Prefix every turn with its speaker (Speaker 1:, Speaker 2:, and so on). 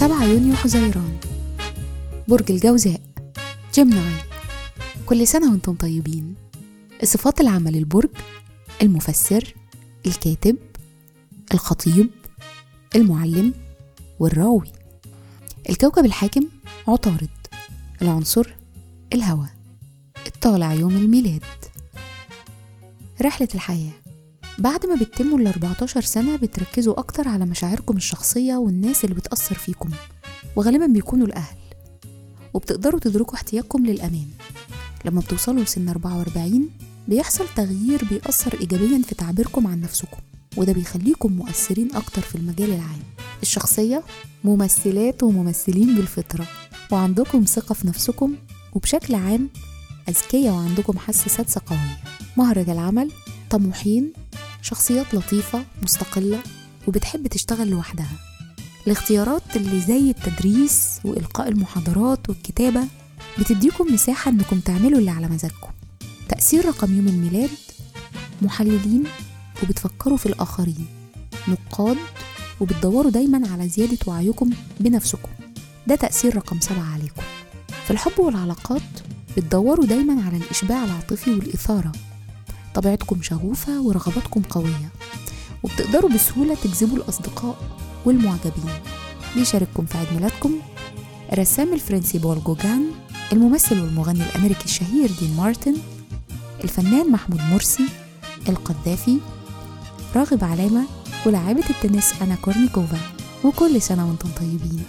Speaker 1: 7 يونيو حزيران. برج الجوزاء. جيمناي كل سنة وأنتم طيبين. صفات العمل البرج المفسر الكاتب الخطيب المعلم والراوي. الكوكب الحاكم عطارد. العنصر الهواء. الطالع يوم الميلاد. رحلة الحياة بعد ما بتتموا ال 14 سنة بتركزوا أكتر على مشاعركم الشخصية والناس اللي بتأثر فيكم وغالبا بيكونوا الأهل. وبتقدروا تدركوا احتياجكم للأمان. لما بتوصلوا لسن 44 بيحصل تغيير بيأثر إيجابيا في تعبيركم عن نفسكم وده بيخليكم مؤثرين أكتر في المجال العام. الشخصية ممثلات وممثلين بالفطرة وعندكم ثقة في نفسكم وبشكل عام أذكياء وعندكم سادسة قوية مهرة العمل طموحين شخصيات لطيفة مستقلة وبتحب تشتغل لوحدها. الاختيارات اللي زي التدريس وإلقاء المحاضرات والكتابة بتديكم مساحة إنكم تعملوا اللي على مزاجكم. تأثير رقم يوم الميلاد محللين وبتفكروا في الآخرين. نقاد وبتدوروا دايما على زيادة وعيكم بنفسكم. ده تأثير رقم سبعة عليكم. في الحب والعلاقات بتدوروا دايما على الإشباع العاطفي والإثارة. طبيعتكم شغوفة ورغباتكم قوية وبتقدروا بسهولة تجذبوا الأصدقاء والمعجبين. بيشارككم في عيد ميلادكم الرسام الفرنسي بول جوجان الممثل والمغني الأمريكي الشهير دين مارتن الفنان محمود مرسي القذافي راغب علامة ولاعبة التنس أنا كورنيكوفا. وكل سنة وأنتم طيبين.